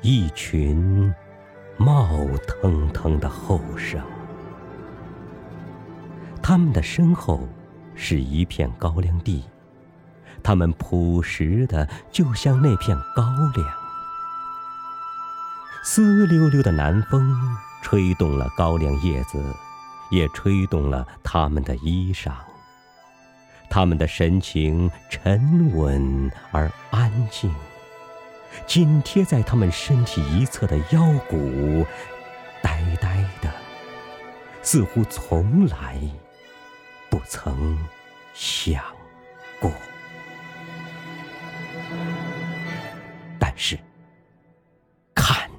一群冒腾腾的后生，他们的身后是一片高粱地，他们朴实的就像那片高粱。丝溜溜的南风吹动了高粱叶子，也吹动了他们的衣裳。他们的神情沉稳而安静。紧贴在他们身体一侧的腰骨，呆呆的，似乎从来不曾想过。但是，看，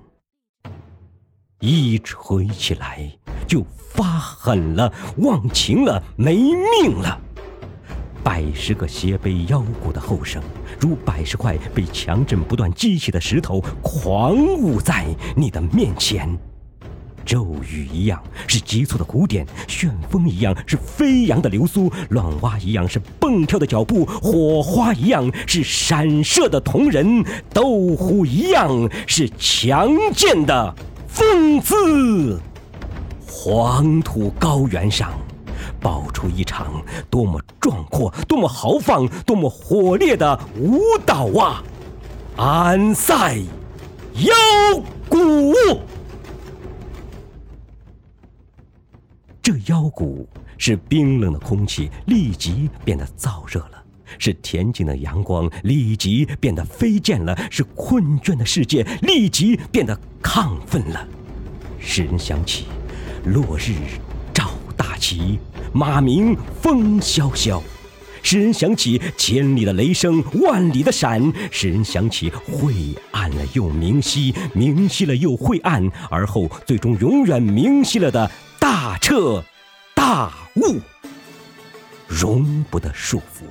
一锤起来就发狠了，忘情了，没命了。百十个斜背腰骨的后生，如百十块被强震不断激起的石头，狂舞在你的面前。骤雨一样是急促的鼓点，旋风一样是飞扬的流苏，乱蛙一样是蹦跳的脚步，火花一样是闪射的瞳仁，斗虎一样是强健的风姿。黄土高原上。爆出一场多么壮阔、多么豪放、多么火烈的舞蹈啊！安塞腰鼓，这腰鼓使冰冷的空气立即变得燥热了，是恬静的阳光立即变得飞溅了，是困倦的世界立即变得亢奋了，使人想起落日照大旗。马鸣风萧萧，使人想起千里的雷声，万里的闪；使人想起晦暗了又明晰，明晰了又晦暗，而后最终永远明晰了的大彻大悟。容不得束缚，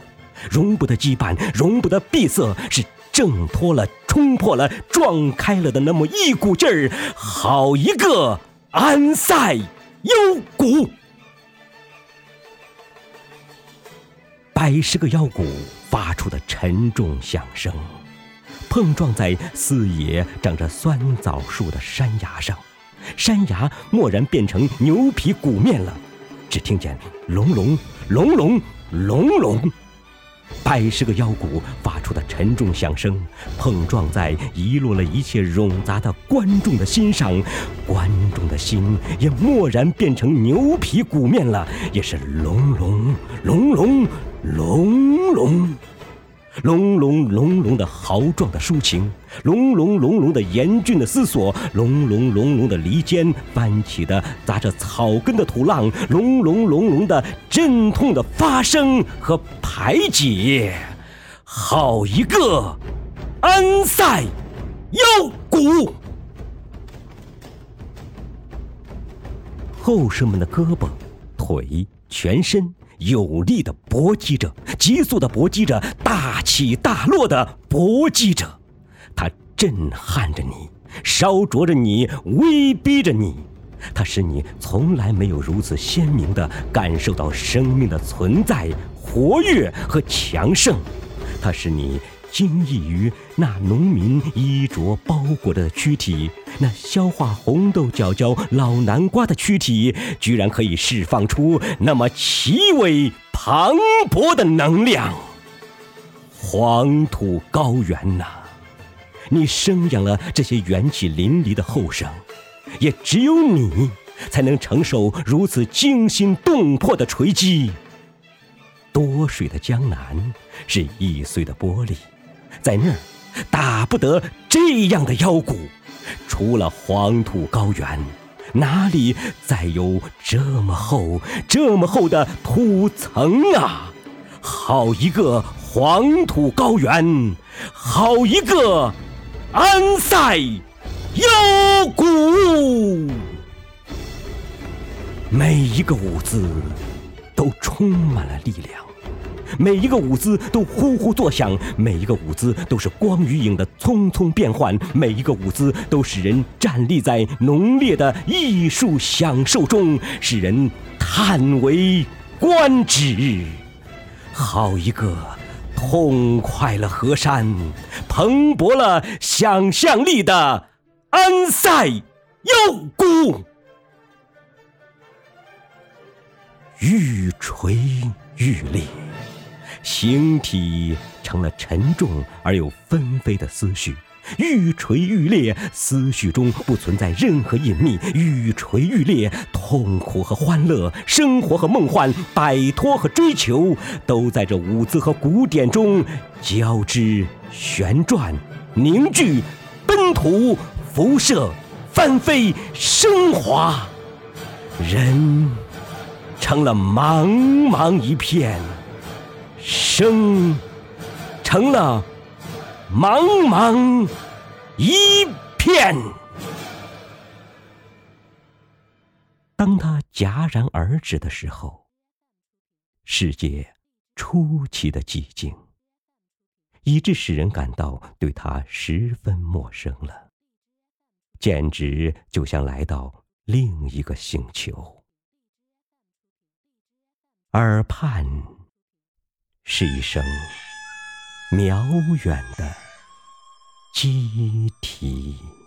容不得羁绊，容不得闭塞，是挣脱了、冲破了、撞开了的那么一股劲儿。好一个安塞幽谷！百十个腰鼓发出的沉重响声，碰撞在四野长着酸枣树的山崖上，山崖蓦然变成牛皮鼓面了。只听见隆隆隆隆隆隆。百十个腰鼓发出的沉重响声，碰撞在遗落了一切冗杂的观众的心上，观众的心也蓦然变成牛皮鼓面了，也是隆隆隆隆隆隆。隆隆隆隆的豪壮的抒情，隆隆隆隆的严峻的思索，隆隆隆隆的离间翻起的砸着草根的土浪，隆隆隆隆的阵痛的发声和排解，好一个安塞腰鼓！后生们的胳膊、腿、全身。有力的搏击着，急速的搏击着，大起大落的搏击着，它震撼着你，烧灼着你，威逼着你，它使你从来没有如此鲜明的感受到生命的存在、活跃和强盛，它使你。惊异于那农民衣着包裹的躯体，那消化红豆角角老南瓜的躯体，居然可以释放出那么奇伟磅礴的能量。黄土高原呐，你生养了这些元气淋漓的后生，也只有你才能承受如此惊心动魄的锤击。多水的江南是易碎的玻璃。在那儿，打不得这样的腰鼓。除了黄土高原，哪里再有这么厚、这么厚的土层啊？好一个黄土高原，好一个安塞腰鼓！每一个舞姿都充满了力量。每一个舞姿都呼呼作响，每一个舞姿都是光与影的匆匆变换，每一个舞姿都使人站立在浓烈的艺术享受中，使人叹为观止。好一个痛快了河山、蓬勃了想象力的安塞幽谷。愈锤愈烈，形体成了沉重而又纷飞的思绪。愈锤愈烈，思绪中不存在任何隐秘。愈锤愈烈，痛苦和欢乐，生活和梦幻，摆脱和追求，都在这舞姿和古典中交织、旋转、凝聚、奔突、辐射、翻飞、升华。人成了茫茫一片，生成了。茫茫一片。当他戛然而止的时候，世界出奇的寂静，以致使人感到对他十分陌生了，简直就像来到另一个星球。耳畔是一声。渺远的鸡啼。